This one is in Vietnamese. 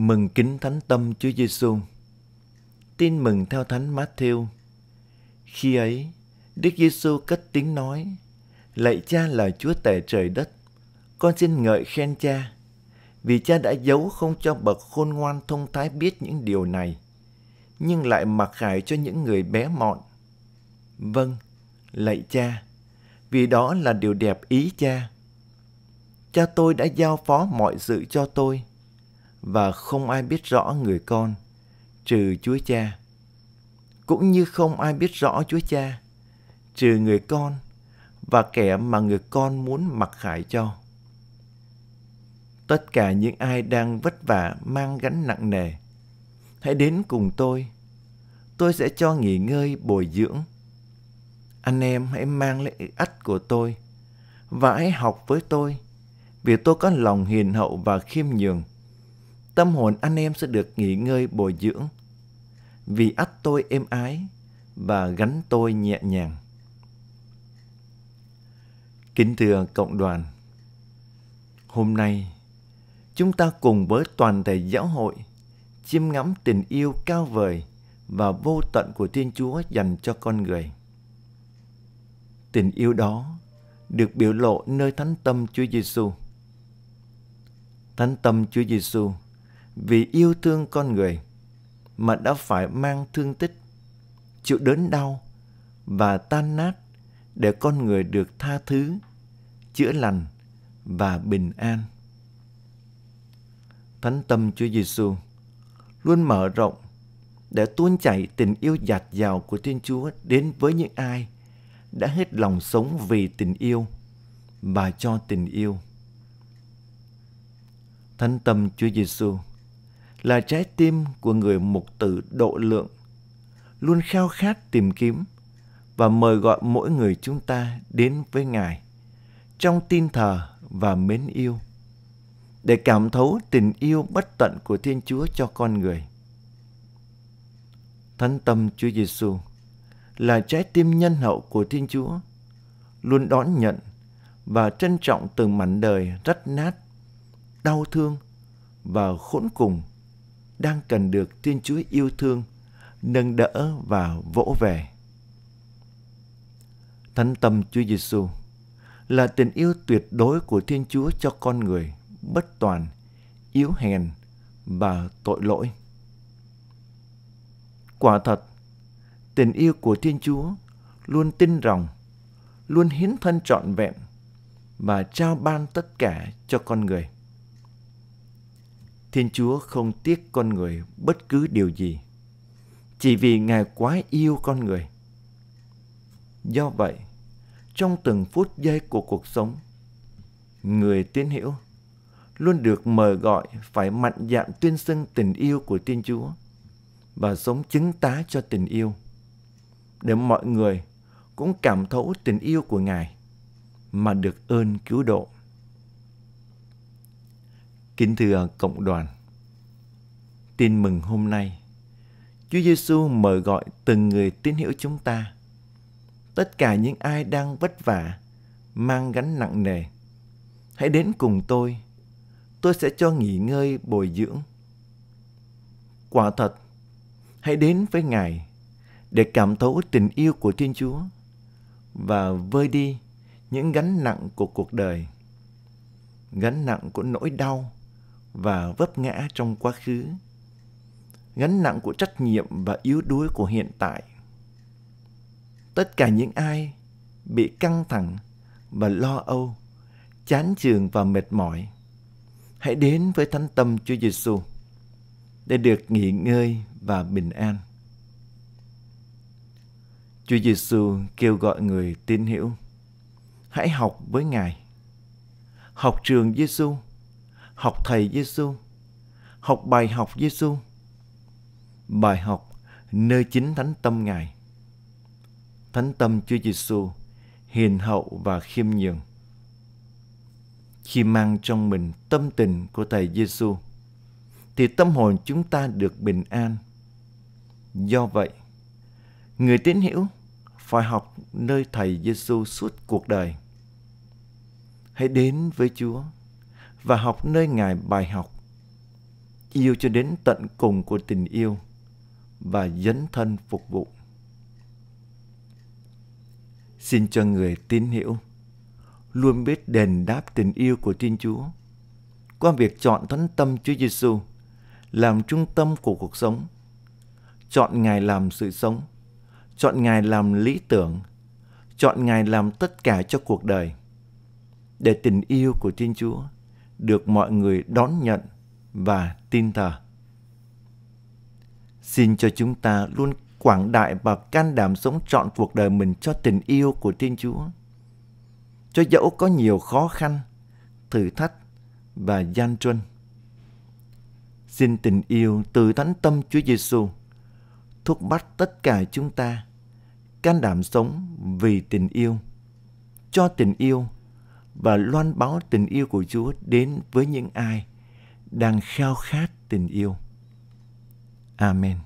Mừng kính thánh tâm Chúa Giêsu. Tin mừng theo thánh Matthew. Khi ấy, Đức Giêsu cất tiếng nói: Lạy Cha là Chúa tể trời đất, con xin ngợi khen Cha, vì Cha đã giấu không cho bậc khôn ngoan thông thái biết những điều này, nhưng lại mặc khải cho những người bé mọn. Vâng, lạy Cha, vì đó là điều đẹp ý Cha. Cha tôi đã giao phó mọi sự cho tôi và không ai biết rõ người con trừ Chúa Cha. Cũng như không ai biết rõ Chúa Cha trừ người con và kẻ mà người con muốn mặc khải cho. Tất cả những ai đang vất vả mang gánh nặng nề, hãy đến cùng tôi. Tôi sẽ cho nghỉ ngơi bồi dưỡng. Anh em hãy mang lấy ắt của tôi và hãy học với tôi vì tôi có lòng hiền hậu và khiêm nhường tâm hồn anh em sẽ được nghỉ ngơi bồi dưỡng. Vì ắt tôi êm ái và gắn tôi nhẹ nhàng. Kính thưa cộng đoàn, hôm nay chúng ta cùng với toàn thể giáo hội chiêm ngắm tình yêu cao vời và vô tận của Thiên Chúa dành cho con người. Tình yêu đó được biểu lộ nơi thánh tâm Chúa Giêsu. Thánh tâm Chúa Giêsu vì yêu thương con người mà đã phải mang thương tích, chịu đớn đau và tan nát để con người được tha thứ, chữa lành và bình an. Thánh tâm Chúa Giêsu luôn mở rộng để tuôn chảy tình yêu dạt dào của Thiên Chúa đến với những ai đã hết lòng sống vì tình yêu và cho tình yêu. Thánh tâm Chúa Giêsu là trái tim của người mục tử độ lượng, luôn khao khát tìm kiếm và mời gọi mỗi người chúng ta đến với Ngài trong tin thờ và mến yêu để cảm thấu tình yêu bất tận của Thiên Chúa cho con người. Thánh tâm Chúa Giêsu là trái tim nhân hậu của Thiên Chúa, luôn đón nhận và trân trọng từng mảnh đời rách nát, đau thương và khốn cùng đang cần được Thiên Chúa yêu thương, nâng đỡ và vỗ về. Thánh tâm Chúa Giêsu là tình yêu tuyệt đối của Thiên Chúa cho con người bất toàn, yếu hèn và tội lỗi. Quả thật, tình yêu của Thiên Chúa luôn tin rằng, luôn hiến thân trọn vẹn và trao ban tất cả cho con người. Thiên Chúa không tiếc con người bất cứ điều gì, chỉ vì Ngài quá yêu con người. Do vậy, trong từng phút giây của cuộc sống, người tín hữu luôn được mời gọi phải mạnh dạn tuyên xưng tình yêu của Thiên Chúa và sống chứng tá cho tình yêu, để mọi người cũng cảm thấu tình yêu của Ngài mà được ơn cứu độ. Kính thưa cộng đoàn, tin mừng hôm nay, Chúa Giêsu mời gọi từng người tín hữu chúng ta, tất cả những ai đang vất vả, mang gánh nặng nề, hãy đến cùng tôi, tôi sẽ cho nghỉ ngơi bồi dưỡng. Quả thật, hãy đến với Ngài để cảm thấu tình yêu của Thiên Chúa và vơi đi những gánh nặng của cuộc đời, gánh nặng của nỗi đau, và vấp ngã trong quá khứ, gánh nặng của trách nhiệm và yếu đuối của hiện tại. Tất cả những ai bị căng thẳng và lo âu, chán chường và mệt mỏi, hãy đến với thánh tâm Chúa Giêsu để được nghỉ ngơi và bình an. Chúa Giêsu kêu gọi người tín hữu hãy học với Ngài. Học trường Giêsu học thầy Giêsu, học bài học Giêsu, bài học nơi chính thánh tâm Ngài. Thánh tâm Chúa Giêsu hiền hậu và khiêm nhường. Khi mang trong mình tâm tình của thầy Giêsu, thì tâm hồn chúng ta được bình an. Do vậy, người tín hữu phải học nơi thầy Giêsu suốt cuộc đời. Hãy đến với Chúa và học nơi Ngài bài học. yêu cho đến tận cùng của tình yêu và dấn thân phục vụ. Xin cho người tín hiểu luôn biết đền đáp tình yêu của Thiên Chúa qua việc chọn thánh tâm Chúa Giêsu làm trung tâm của cuộc sống, chọn Ngài làm sự sống, chọn Ngài làm lý tưởng, chọn Ngài làm tất cả cho cuộc đời, để tình yêu của Thiên Chúa được mọi người đón nhận và tin thờ. Xin cho chúng ta luôn quảng đại và can đảm sống trọn cuộc đời mình cho tình yêu của Thiên Chúa. Cho dẫu có nhiều khó khăn, thử thách và gian truân. Xin tình yêu từ thánh tâm Chúa Giêsu thúc bắt tất cả chúng ta can đảm sống vì tình yêu, cho tình yêu và loan báo tình yêu của Chúa đến với những ai đang khao khát tình yêu. Amen.